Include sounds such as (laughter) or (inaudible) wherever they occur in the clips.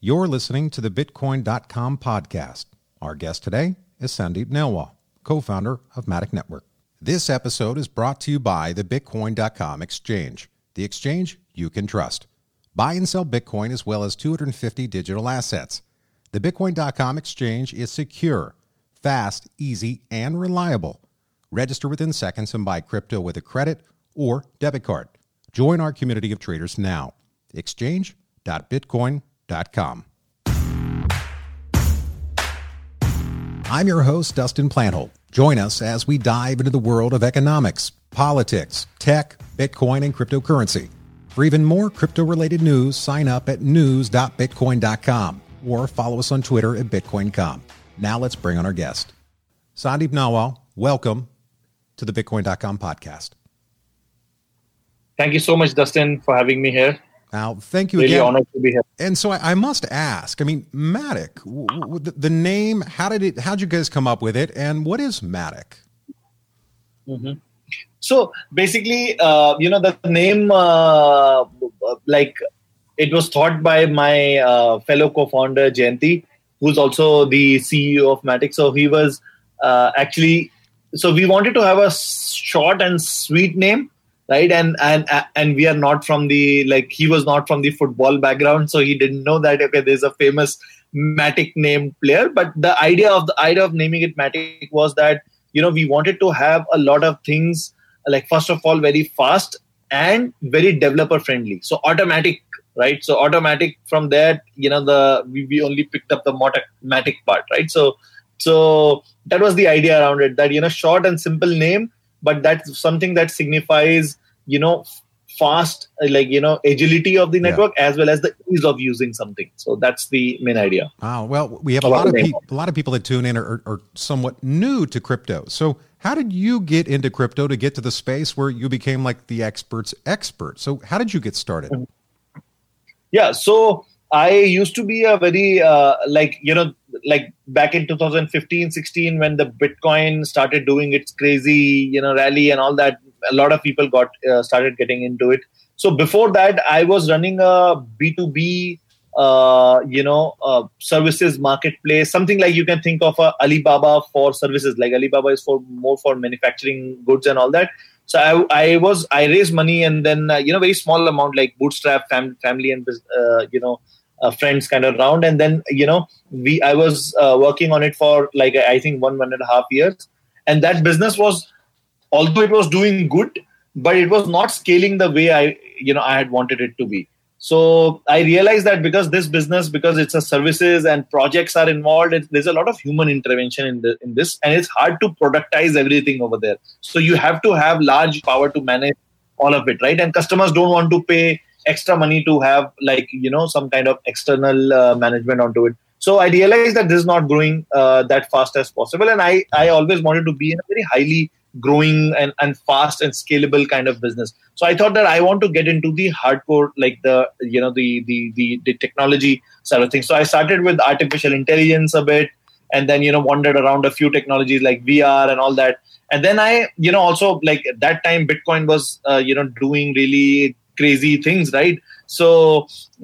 You're listening to the Bitcoin.com podcast. Our guest today is Sandeep Nailwal, co founder of Matic Network. This episode is brought to you by the Bitcoin.com exchange, the exchange you can trust. Buy and sell Bitcoin as well as 250 digital assets. The Bitcoin.com exchange is secure, fast, easy, and reliable. Register within seconds and buy crypto with a credit or debit card. Join our community of traders now. Exchange.bitcoin.com. I'm your host, Dustin Plantholt. Join us as we dive into the world of economics, politics, tech, Bitcoin, and cryptocurrency. For even more crypto related news, sign up at news.bitcoin.com or follow us on Twitter at Bitcoin.com. Now let's bring on our guest. Sandeep Nailwal, welcome to the Bitcoin.com podcast. Thank you so much, Dustin, for having me here. Now, thank you really again. honored to be here. And so I, I must ask. I mean, Matic, w- w- the, name. How did it? How did you guys come up with it? And what is Matic? Mm-hmm. So basically, uh, you know, the name, uh, like, it was thought by my uh, fellow co-founder Jaynti, who's also the CEO of Matic. So he was uh, actually. So we wanted to have a short and sweet name right? And and and we are not from the like he was not from the football background so he didn't know that okay there's a famous matic named player. But the idea of the idea of naming it matic was that you know we wanted to have a lot of things like first of all very fast and very developer friendly. So automatic right? So automatic from there you know the we, we only picked up the matic part right? So so that was the idea around it that you know short and simple name but that's something that signifies you know fast like you know agility of the network yeah. as well as the ease of using something. So that's the main idea. Wow. Well we have a lot of people a lot of people that tune in are, are somewhat new to crypto. So how did you get into crypto to get to the space where you became like the experts expert? So how did you get started? Yeah. So i used to be a very uh, like you know like back in 2015 16 when the bitcoin started doing its crazy you know rally and all that a lot of people got uh, started getting into it. So before that i was running a b2b uh, you know uh, services marketplace something like you can think of a alibaba for services like alibaba is for more for manufacturing goods and all that. So i, I was i raised money and then uh, you know very small amount like bootstrap fam- family and uh, you know uh, friends kind of round. And then you know we i was uh, working on it for like i think one one and a half years. And that business was although it was doing good but it was not scaling the way i you know i had wanted it to be. So i realized that because this business because it's a services and projects are involved it, there's a lot of human intervention in, the, in this and it's hard to productize everything over there. So you have to have large power to manage all of it right? And customers don't want to pay extra money to have like you know some kind of external uh, management onto it. So i realized that this is not growing uh, that fast as possible. And i i always wanted to be in a very highly growing and, and fast and scalable kind of business. So i thought that i want to get into the hardcore like the you know the the the, the technology side of things. So i started with artificial intelligence a bit and then you know wandered around a few technologies like vr and all that. And then i you know also like at that time bitcoin was uh, you know doing really crazy things right? So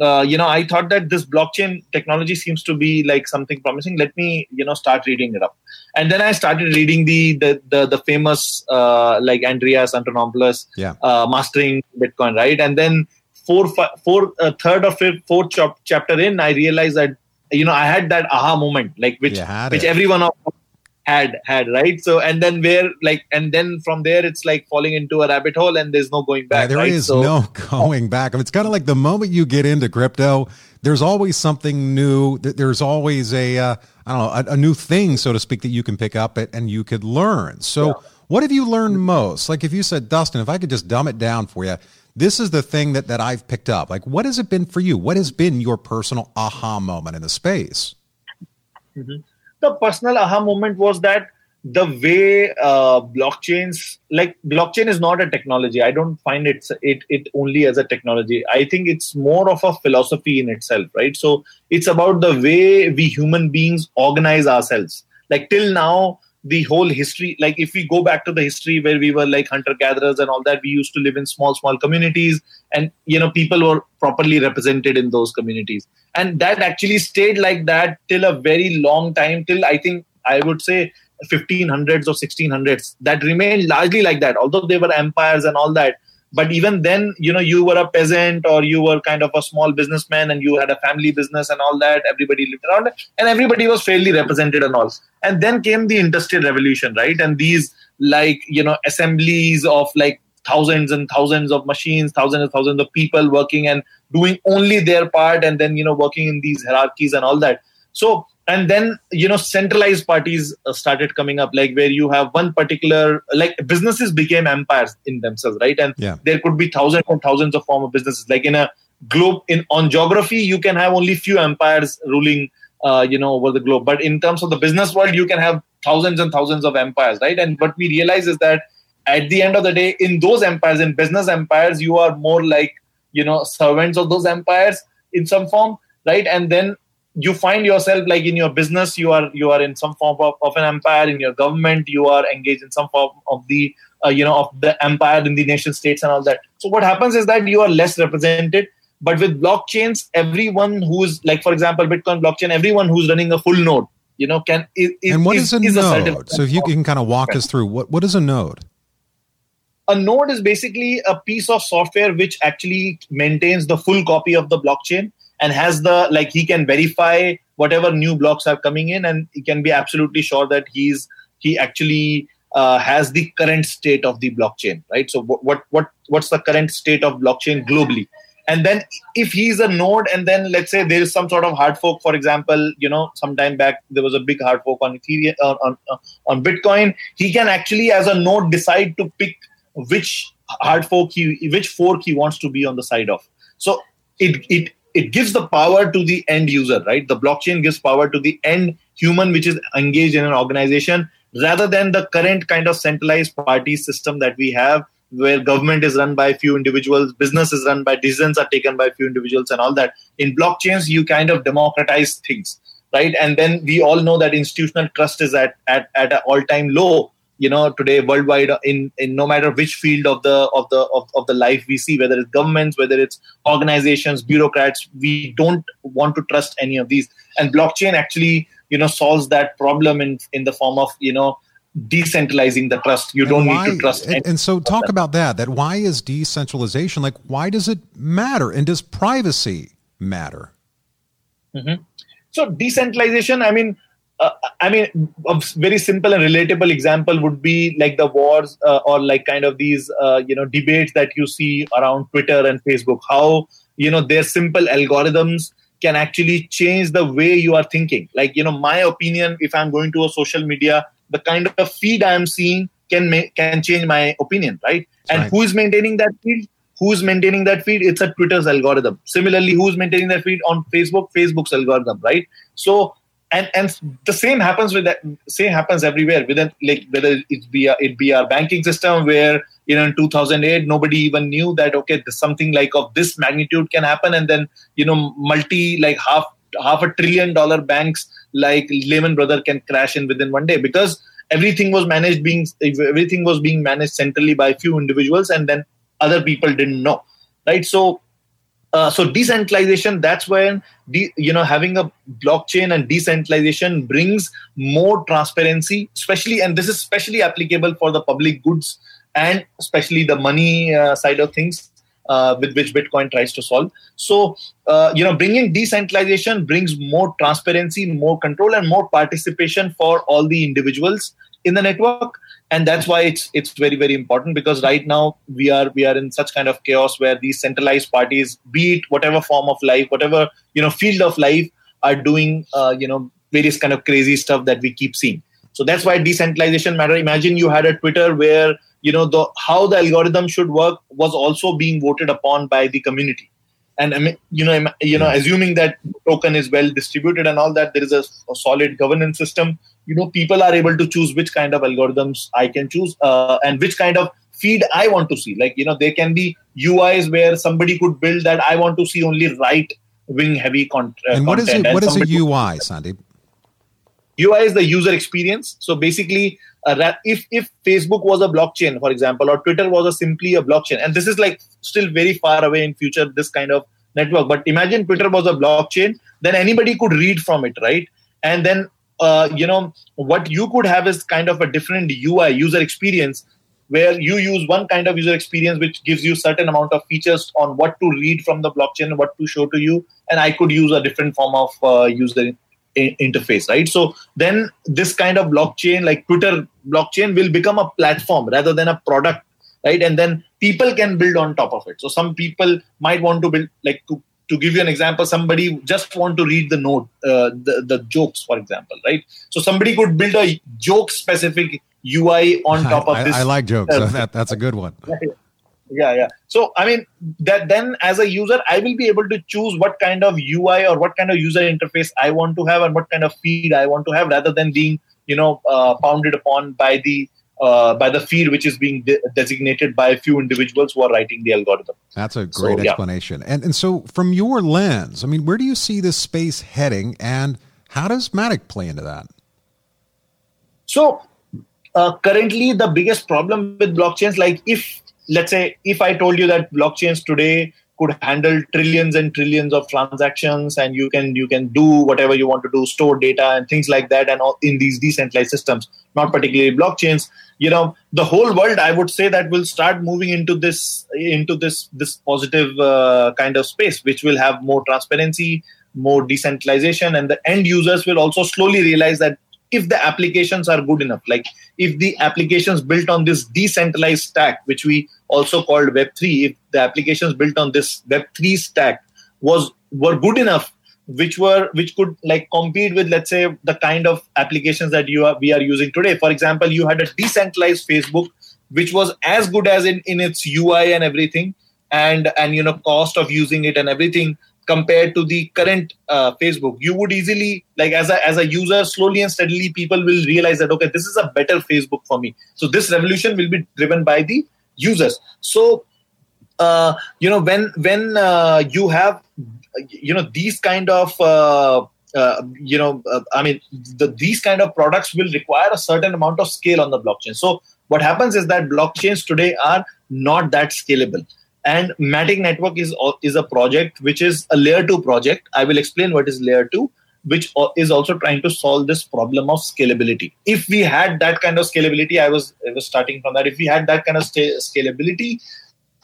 uh, you know i thought that this blockchain technology seems to be like something promising. Let me you know start reading it up. And then i started reading the the the, the famous uh, like andreas antonopoulos yeah. uh, mastering bitcoin right? And then four four uh, third or fifth fourth ch- chapter in i realized that you know i had that aha moment like which which everyone of had had right? So and then where like and then from there it's like falling into a rabbit hole and there's no going back yeah, There right? is so, no (laughs) going back. I mean, it's kind of like the moment you get into crypto there's always something new. There's always a uh, I don't know a, a, new thing so to speak that you can pick up it and you could learn. So yeah. what have you learned most? Like if you said dustin if i could just dumb it down for you this is the thing that that i've picked up. Like what has it been for you? What has been your personal aha moment in the space? Mm-hmm the personal aha moment was that the way uh, blockchains like blockchain is not a technology. I don't find it, it it only as a technology. I think it's more of a philosophy in itself right? So it's about the way we human beings organize ourselves. Like till now the whole history like if we go back to the history where we were like hunter gatherers and all that we used to live in small small communities and you know people were properly represented in those communities. And that actually stayed like that till a very long time till i think i would say 1500s or 1600s that remained largely like that although they were empires and all that but even then you know you were a peasant or you were kind of a small businessman and you had a family business and all that. Everybody lived around it and everybody was fairly represented and all. And then came the industrial revolution right? And these like you know assemblies of like thousands and thousands of machines thousands and thousands of people working and doing only their part and then you know working in these hierarchies and all that. So and then you know centralized parties uh, started coming up like where you have one particular like businesses became empires in themselves right? And yeah. there could be thousands and thousands of former businesses. Like in a globe in on geography you can have only few empires ruling uh, you know over the globe. But in terms of the business world you can have thousands and thousands of empires right? And what we realize is that at the end of the day in those empires in business empires you are more like you know servants of those empires in some form right? And then you find yourself like in your business you are you are in some form of, of an empire. In your government you are engaged in some form of the uh, you know of the empire in the nation states and all that. So what happens is that you are less represented. But with blockchains everyone who's like for example bitcoin blockchain everyone who's running a full node you know can is, and what is, is a is node? a so if you can kind of walk us through what what is a node? A node is basically a piece of software which actually maintains the full copy of the blockchain and has the like he can verify whatever new blocks are coming in and he can be absolutely sure that he's he actually uh, has the current state of the blockchain right? So what, what what what's the current state of blockchain globally? And then if he's a node and then let's say there is some sort of hard fork for example you know some time back there was a big hard fork on ethereum uh, on uh, on bitcoin. He can actually as a node decide to pick which hard fork he which fork he wants to be on the side of. So it it it gives the power to the end user, right? The blockchain gives power to the end human which is engaged in an organization rather than the current kind of centralized party system that we have where government is run by a few individuals, business is run by decisions are taken by a few individuals and all that. In blockchains, you kind of democratize things, right? And then we all know that institutional trust is at, at, at an all-time low you know today worldwide in, in no matter which field of the of the of, of the life we see whether it's governments whether it's organizations bureaucrats we don't want to trust any of these. And blockchain actually you know solves that problem in in the form of you know decentralizing the trust. You and don't why, need to trust and, and so talk about that that why is decentralization like why does it matter? And does privacy matter? Mm-hmm. so decentralization i mean uh, I mean, a very simple and relatable example would be like the wars uh, or like kind of these, uh, you know, debates that you see around Twitter and Facebook. How you know their simple algorithms can actually change the way you are thinking. Like you know, my opinion, if I'm going to a social media, the kind of feed I'm seeing can make, can change my opinion, right? And right. who is maintaining that feed? Who's maintaining that feed? It's a Twitter's algorithm. Similarly, who's maintaining that feed on Facebook? Facebook's algorithm, right? So and and the same happens with that same happens everywhere within like whether it be a, it be our banking system where you know in 2008 nobody even knew that okay something like of this magnitude can happen. And then you know multi like half half a trillion dollar banks like Lehman Brother can crash in within one day because everything was managed being everything was being managed centrally by a few individuals and then other people didn't know right? So uh, so decentralization that's when de- you know having a blockchain and decentralization brings more transparency especially and this is especially applicable for the public goods and especially the money uh, side of things uh, with which bitcoin tries to solve. So uh, you know bringing decentralization brings more transparency more control and more participation for all the individuals in the network and that's why it's it's very very important because right now we are we are in such kind of chaos where these centralized parties be it whatever form of life whatever you know field of life are doing uh, you know various kind of crazy stuff that we keep seeing. So that's why decentralization matter. Imagine you had a twitter where you know the how the algorithm should work was also being voted upon by the community. And you know you know assuming that token is well distributed and all that there is a, a solid governance system you know people are able to choose which kind of algorithms i can choose uh, and which kind of feed i want to see. Like you know there can be uis where somebody could build that i want to see only right wing heavy con- uh, and what content is it, what is a ui sandeep? Ui is the user experience. So basically uh, if if facebook was a blockchain for example or twitter was a simply a blockchain and this is like still very far away in future this kind of network but imagine twitter was a blockchain then anybody could read from it right? And then uh, you know what you could have is kind of a different ui user experience where you use one kind of user experience which gives you certain amount of features on what to read from the blockchain what to show to you and i could use a different form of uh, user in- interface right? So then this kind of blockchain like twitter blockchain will become a platform rather than a product right? And then people can build on top of it. So some people might want to build like to to give you an example somebody just want to read the note uh, the, the jokes for example right? So somebody could build a joke specific ui on (laughs) top I, of this I, like jokes. uh, that, that's a good one. (laughs) Yeah yeah. So i mean that then as a user i will be able to choose what kind of ui or what kind of user interface i want to have and what kind of feed i want to have rather than being you know uh, pounded upon by the uh, by the feed which is being de- designated by a few individuals who are writing the algorithm. That's a great so, explanation. Yeah. And and so from your lens, I mean, where do you see this space heading, and how does Matic play into that? So uh, currently, the biggest problem with blockchains, like if let's say if I told you that blockchains today could handle trillions and trillions of transactions and you can you can do whatever you want to do store data and things like that and all in these decentralized systems not particularly blockchains you know the whole world i would say that will start moving into this into this this positive uh, kind of space which will have more transparency more decentralization and the end users will also slowly realize that if the applications are good enough like if the applications built on this decentralized stack which we also called web3 if the applications built on this web3 stack was were good enough which were which could like compete with let's say the kind of applications that you are we are using today. For example you had a decentralized facebook which was as good as in in its ui and everything and and you know cost of using it and everything compared to the current uh, facebook. You would easily like as a as a user slowly and steadily people will realize that okay this is a better facebook for me. So this revolution will be driven by the users. So uh, you know when when uh, you have you know these kind of uh, uh, you know uh, i mean the, these kind of products will require a certain amount of scale on the blockchain. So what happens is that blockchains today are not that scalable. And matic network is is a project which is a layer 2 project. I will explain what is layer 2 which is also trying to solve this problem of scalability. If we had that kind of scalability i was i was starting from that. If we had that kind of scalability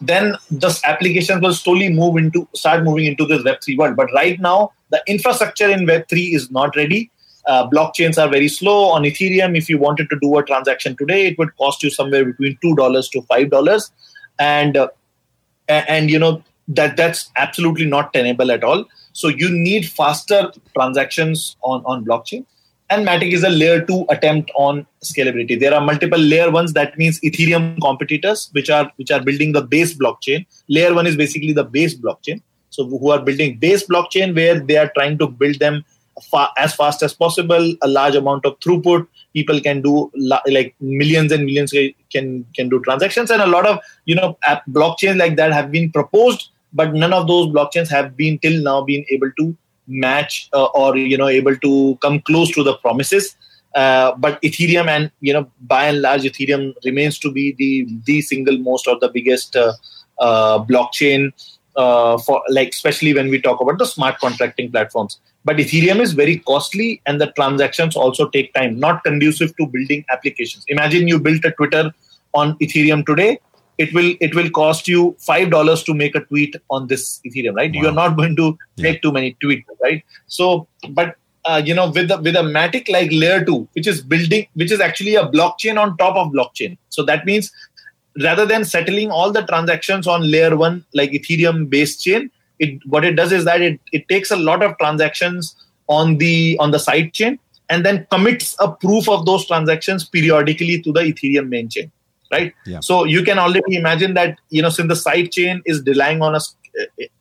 then the applications will slowly move into start moving into this web3 world. But right now the infrastructure in web3 is not ready. Uh, blockchains are very slow. On ethereum if you wanted to do a transaction today it would cost you somewhere between $2 to $5 and uh, and you know that that's absolutely not tenable at all. So you need faster transactions on on blockchain and Matic is a layer two attempt on scalability. There are multiple layer ones. That means Ethereum competitors, which are which are building the base blockchain. Layer one is basically the base blockchain. So who are building base blockchain where they are trying to build them as fast as possible, a large amount of throughput. People can do like millions and millions can can do transactions, and a lot of you know blockchains like that have been proposed, but none of those blockchains have been till now been able to match uh, or you know able to come close to the promises. Uh, but ethereum and you know by and large ethereum remains to be the the single most or the biggest uh, uh blockchain uh, for like especially when we talk about the smart contracting platforms. But ethereum is very costly and the transactions also take time not conducive to building applications. Imagine you built a twitter on ethereum today it will it will cost you five dollars to make a tweet on this Ethereum, right? Wow. You're not going to make yeah. too many tweets, right? So, but uh, you know, with the, with a Matic like layer two, which is building, which is actually a blockchain on top of blockchain. So that means rather than settling all the transactions on layer one like Ethereum based chain, it what it does is that it, it takes a lot of transactions on the on the side chain and then commits a proof of those transactions periodically to the Ethereum main chain right yeah. so you can already imagine that you know since the side chain is relying on us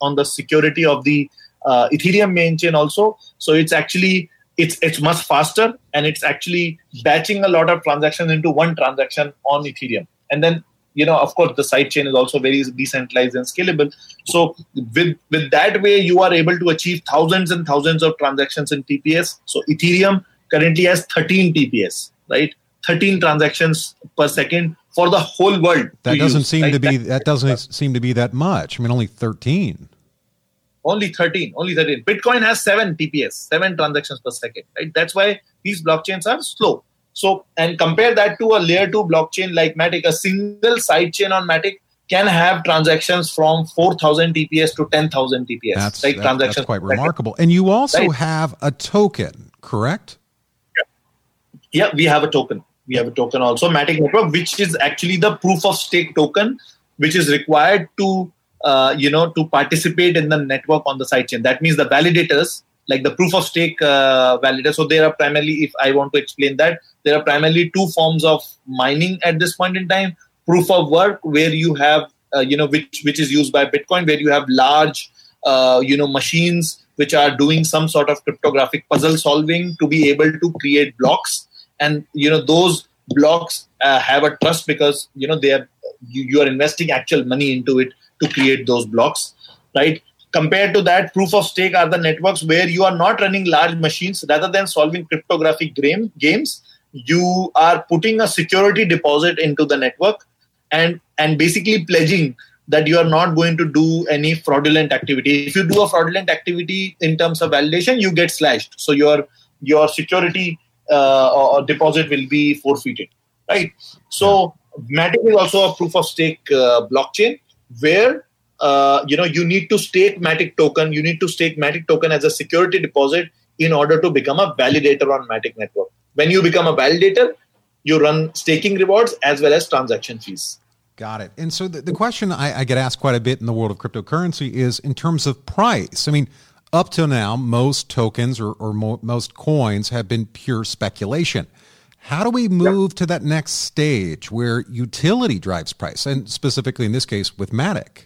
on the security of the uh, ethereum main chain also so it's actually it's it's much faster and it's actually batching a lot of transactions into one transaction on ethereum and then you know of course the side chain is also very decentralized and scalable so with with that way you are able to achieve thousands and thousands of transactions in tps so ethereum currently has 13 TPS, right? 13 transactions per second for the whole world. That doesn't use, seem to be that doesn't seem to be that much. I mean, only 13. Only 13. Only 13. Bitcoin has seven TPS, seven transactions per second, right? That's why these blockchains are slow. So, and compare that to a layer two blockchain like Matic, a single sidechain on Matic can have transactions from 4,000 TPS to 10,000 TPS. That's, right? that, transactions that's quite remarkable. And you also right? have a token, correct? Yeah. yeah, we have a token. We have a token also, Matic Network, which is actually the proof of stake token, which is required to, uh, you know, to participate in the network on the sidechain. That means the validators, like the proof of stake uh, validator. So there are primarily, if I want to explain that, there are primarily two forms of mining at this point in time proof of work where you have uh, you know which which is used by bitcoin where you have large uh, you know machines which are doing some sort of cryptographic puzzle solving to be able to create blocks and you know those blocks uh, have a trust because you know they are you, you are investing actual money into it to create those blocks right? Compared to that proof of stake are the networks where you are not running large machines. Rather than solving cryptographic game, games you are putting a security deposit into the network and and basically pledging that you are not going to do any fraudulent activity. If you do a fraudulent activity in terms of validation you get slashed. So your your security uh, or deposit will be forfeited right so matic is also a proof of stake uh, blockchain where uh, you know you need to stake matic token you need to stake matic token as a security deposit in order to become a validator on matic network when you become a validator you run staking rewards as well as transaction fees. Got it. And so the, the question I, I, get asked quite a bit in the world of cryptocurrency is in terms of price. I mean, up till now, most tokens or, or mo- most coins have been pure speculation. How do we move to that next stage where utility drives price, and specifically in this case with Matic?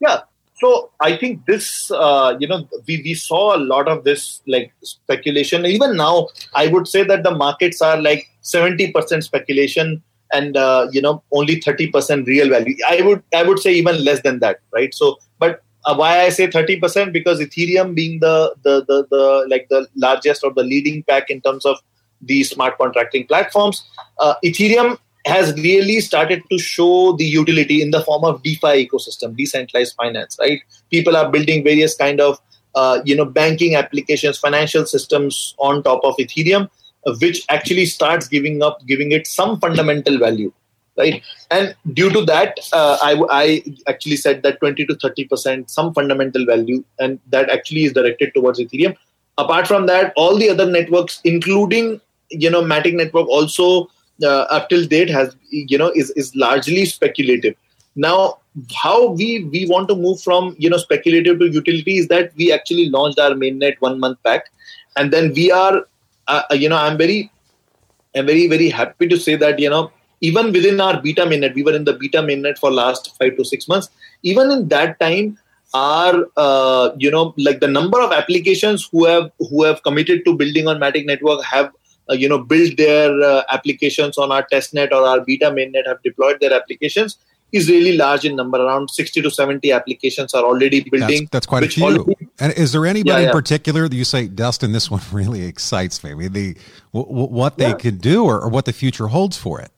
Yeah. So I think this, uh, you know, we, we saw a lot of this like speculation. Even now, I would say that the markets are like 70% speculation and, uh, you know, only 30% real value. I would, I would say even less than that, right? So, but uh, why I say 30% because Ethereum being the, the, the, the, like the largest or the leading pack in terms of the smart contracting platforms, uh, Ethereum has really started to show the utility in the form of DeFi ecosystem, decentralized finance. Right? People are building various kind of uh, you know banking applications, financial systems on top of Ethereum, uh, which actually starts giving up, giving it some fundamental value. Right, and due to that, uh, I, I actually said that 20 to 30 percent, some fundamental value, and that actually is directed towards Ethereum. Apart from that, all the other networks, including you know Matic network, also uh, up till date has you know is is largely speculative. Now how we we want to move from you know speculative to utility is that we actually launched our mainnet one month back. And then we are uh, uh, you know i'm very i'm very very happy to say that you know even within our beta mainnet we were in the beta mainnet for last 5 to 6 months even in that time our uh, you know like the number of applications who have who have committed to building on matic network have uh, you know build their uh, applications on our testnet or our beta mainnet have deployed their applications is really large in number. Around 60 to 70 applications are already building. That's, that's quite a few. Already, and is there anybody yeah, yeah. in particular that you say, Dustin, this one (laughs) really excites me? I mean, the, w- what they yeah. could do or, or, what the future holds for it?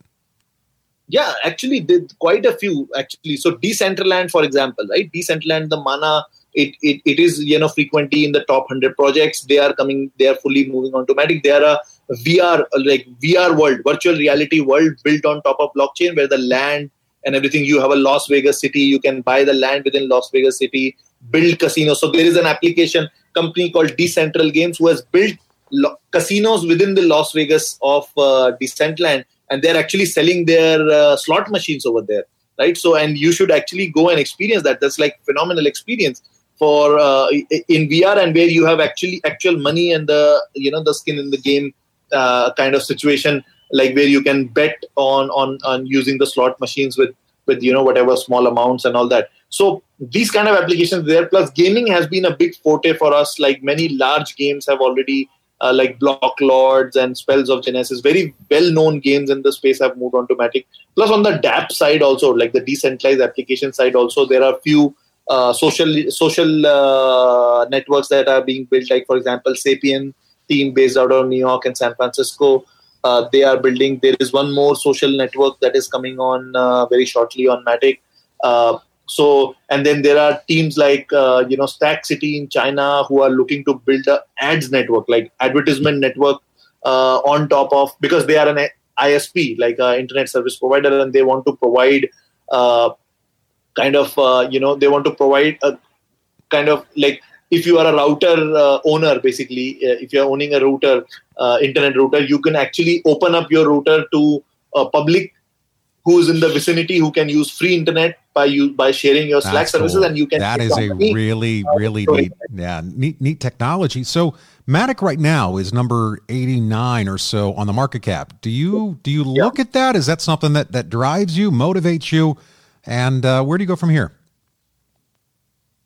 Yeah, actually, did quite a few. Actually, so Decentraland, for example, right? Decentraland, the Mana, it, it, it is you know frequently in the top 100 projects. They are coming. They are fully moving on to Matic. They are a VR like VR world, virtual reality world built on top of blockchain, where the land and everything. You have a Las Vegas city. You can buy the land within Las Vegas city, build casinos. So there is an application company called Decentral Games who has built lo- casinos within the Las Vegas of uh, Decentraland, and they're actually selling their uh, slot machines over there, right? So and you should actually go and experience that. That's like phenomenal experience for uh, in VR and where you have actually actual money and the you know the skin in the game uh, kind of situation like where you can bet on on on using the slot machines with with you know whatever small amounts and all that so these kind of applications there plus gaming has been a big forte for us like many large games have already uh, like block lords and spells of genesis very well known games in the space have moved on to matic plus on the dApp side also like the decentralized application side also there are few uh, social social uh, networks that are being built like for example sapien team based out of New York and San Francisco. Uh, they are building. There is one more social network that is coming on uh, very shortly on Matic. Uh, so, and then there are teams like uh, you know Stack City in China who are looking to build a ads network, like advertisement network, uh, on top of because they are an ISP, like an internet service provider, and they want to provide uh, kind of you know they want to provide a kind of like if you are a router uh, owner basically uh, if you are owning a router uh, internet router you can actually open up your router to a public who's in the vicinity who can use free internet by you by sharing your Slack That's services, cool. and you can. That is a really really neat, yeah, neat neat technology. So Matic right now is number eighty nine or so on the market cap. Do you do you look yeah. at that? Is that something that that drives you, motivates you, and uh, where do you go from here?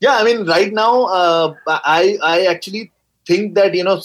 Yeah, I mean, right now, uh, I I actually think that you know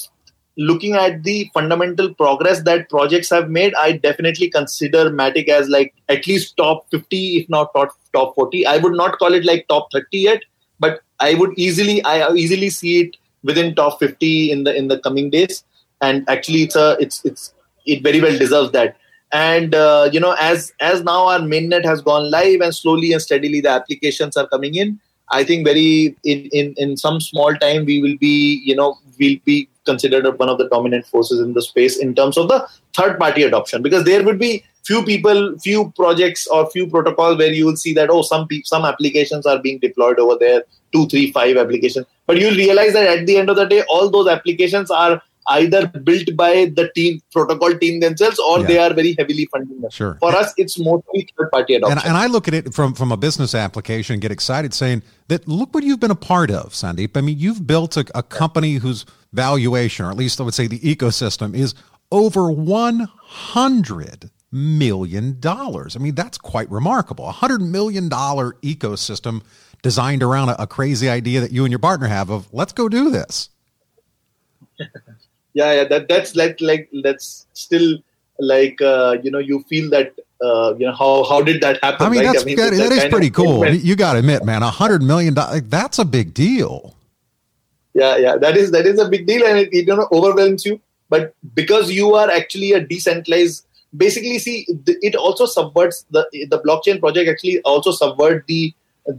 looking at the fundamental progress that projects have made, I definitely consider Matic as like at least top 50, if not top top 40. I would not call it like top 30 yet, but I would easily I easily see it within top 50 in the in the coming days. And actually, it's a it's it's it very well deserves that. And uh, you know, as as now our mainnet has gone live and slowly and steadily the applications are coming in. I think very in, in, in some small time we will be you know we'll be considered one of the dominant forces in the space in terms of the third party adoption. Because there would be few people few projects or few protocols where you will see that oh some pe- some applications are being deployed over there two three five applications. But you'll realize that at the end of the day all those applications are either built by the team protocol team themselves or yeah. they are very heavily funding them. Sure. For us, it's mostly third party adoption. And, and, I look at it from, from a business application and get excited saying that look what you've been a part of, Sandeep. I mean, you've built a, a company whose valuation, or at least I would say the ecosystem, is over 100 million dollars. I mean, that's quite remarkable. A hundred million dollar ecosystem designed around a, a, crazy idea that you and your partner have of let's go do this. (laughs) yeah, yeah, that that's like like that's still like uh, you know you feel that uh, you know how how did that happen? I mean, right? that's, I mean, that, that is pretty cool. You got to admit, man, a hundred million dollars that's a big deal yeah yeah that is that is a big deal and it, it you know overwhelms you but because you are actually a decentralized basically see it also subverts the the blockchain project actually also subvert the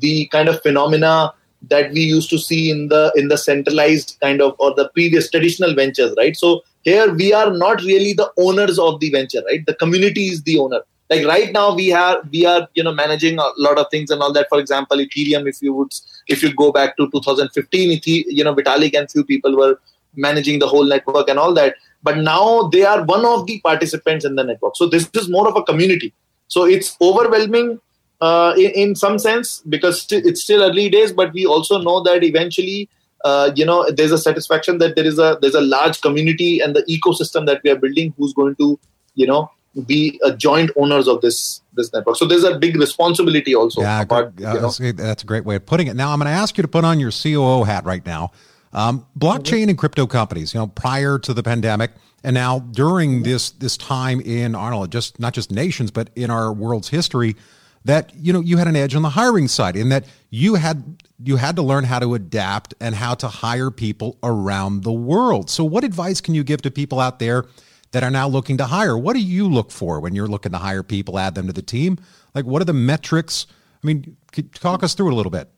the kind of phenomena that we used to see in the in the centralized kind of or the previous traditional ventures right? So here we are not really the owners of the venture right? The community is the owner. Like right now we have we are you know managing a lot of things and all that. For example ethereum if you would if you go back to 2015 you know vitalik and few people were managing the whole network and all that. But now they are one of the participants in the network. So this is more of a community. So it's overwhelming uh, in, in, some sense because st- it's still early days but we also know that eventually uh, you know there's a satisfaction that there is a there's a large community and the ecosystem that we are building who's going to you know be a joint owners of this this network. So there's a big responsibility also. Yeah, you know, that's, a great way of putting it. Now I'm going to ask you to put on your COO hat right now. Um, blockchain mm-hmm. and crypto companies, you know, prior to the pandemic and now during this this time in I don't know, just not just nations, but in our world's history, that you know you had an edge on the hiring side in that you had you had to learn how to adapt and how to hire people around the world. So what advice can you give to people out there that are now looking to hire. What do you look for when you're looking to hire people, add them to the team? Like, what are the metrics? I mean, talk us through it a little bit.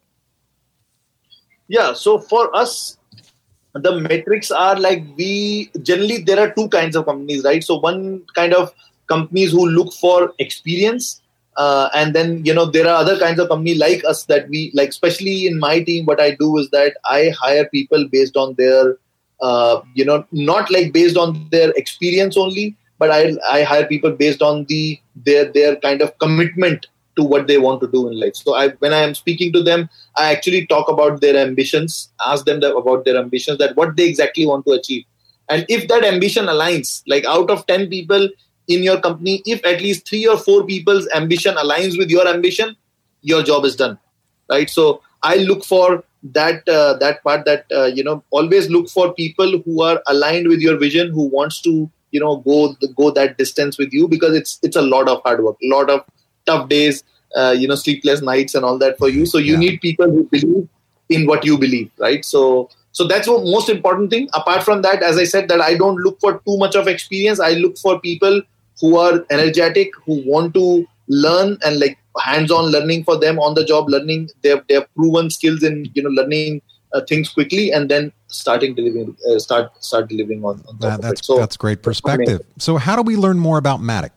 Yeah. So for us, the metrics are like we generally there are two kinds of companies, right? So one kind of companies who look for experience. Uh, and then you know there are other kinds of company like us that we like especially in my team what i do is that i hire people based on their uh, you know, not like based on their experience only, but I, I hire people based on the their their kind of commitment to what they want to do in life. So I, when I am speaking to them, I actually talk about their ambitions, ask them about their ambitions, that what they exactly want to achieve. And if that ambition aligns, like out of 10 people in your company, if at least three or four people's ambition aligns with your ambition, your job is done. Right. So I look for that uh, that part that uh, you know always look for people who are aligned with your vision who wants to you know go go that distance with you because it's it's a lot of hard work a lot of tough days uh, you know sleepless nights and all that for you so you yeah. need people who believe in what you believe right so so that's the most important thing apart from that as i said that i don't look for too much of experience i look for people who are energetic who want to learn and like hands-on learning for them on the job learning they've they've proven skills in you know learning uh, things quickly and then starting delivering uh, start start delivering on, on that, that's so that's great perspective. So how do we learn more about matic?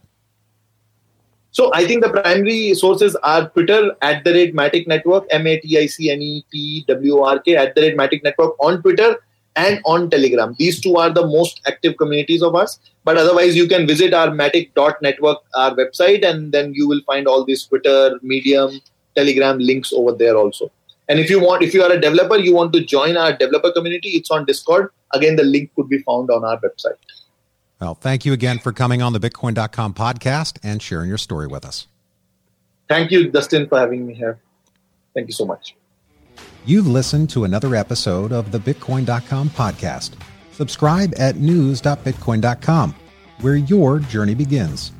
So I think the primary sources are Twitter at the rate Matic Network, M A T I C N E T W R K at the rate Matic Network on Twitter and on Telegram. These two are the most active communities of us. But otherwise, you can visit our Matic.network, our website, and then you will find all these Twitter, Medium, Telegram links over there also. And if you want, if you are a developer, you want to join our developer community, it's on Discord. Again, the link could be found on our website. Well, thank you again for coming on the Bitcoin.com podcast and sharing your story with us. Thank you, Dustin, for having me here. Thank you so much. You've listened to another episode of the Bitcoin.com podcast. Subscribe at news.bitcoin.com, where your journey begins.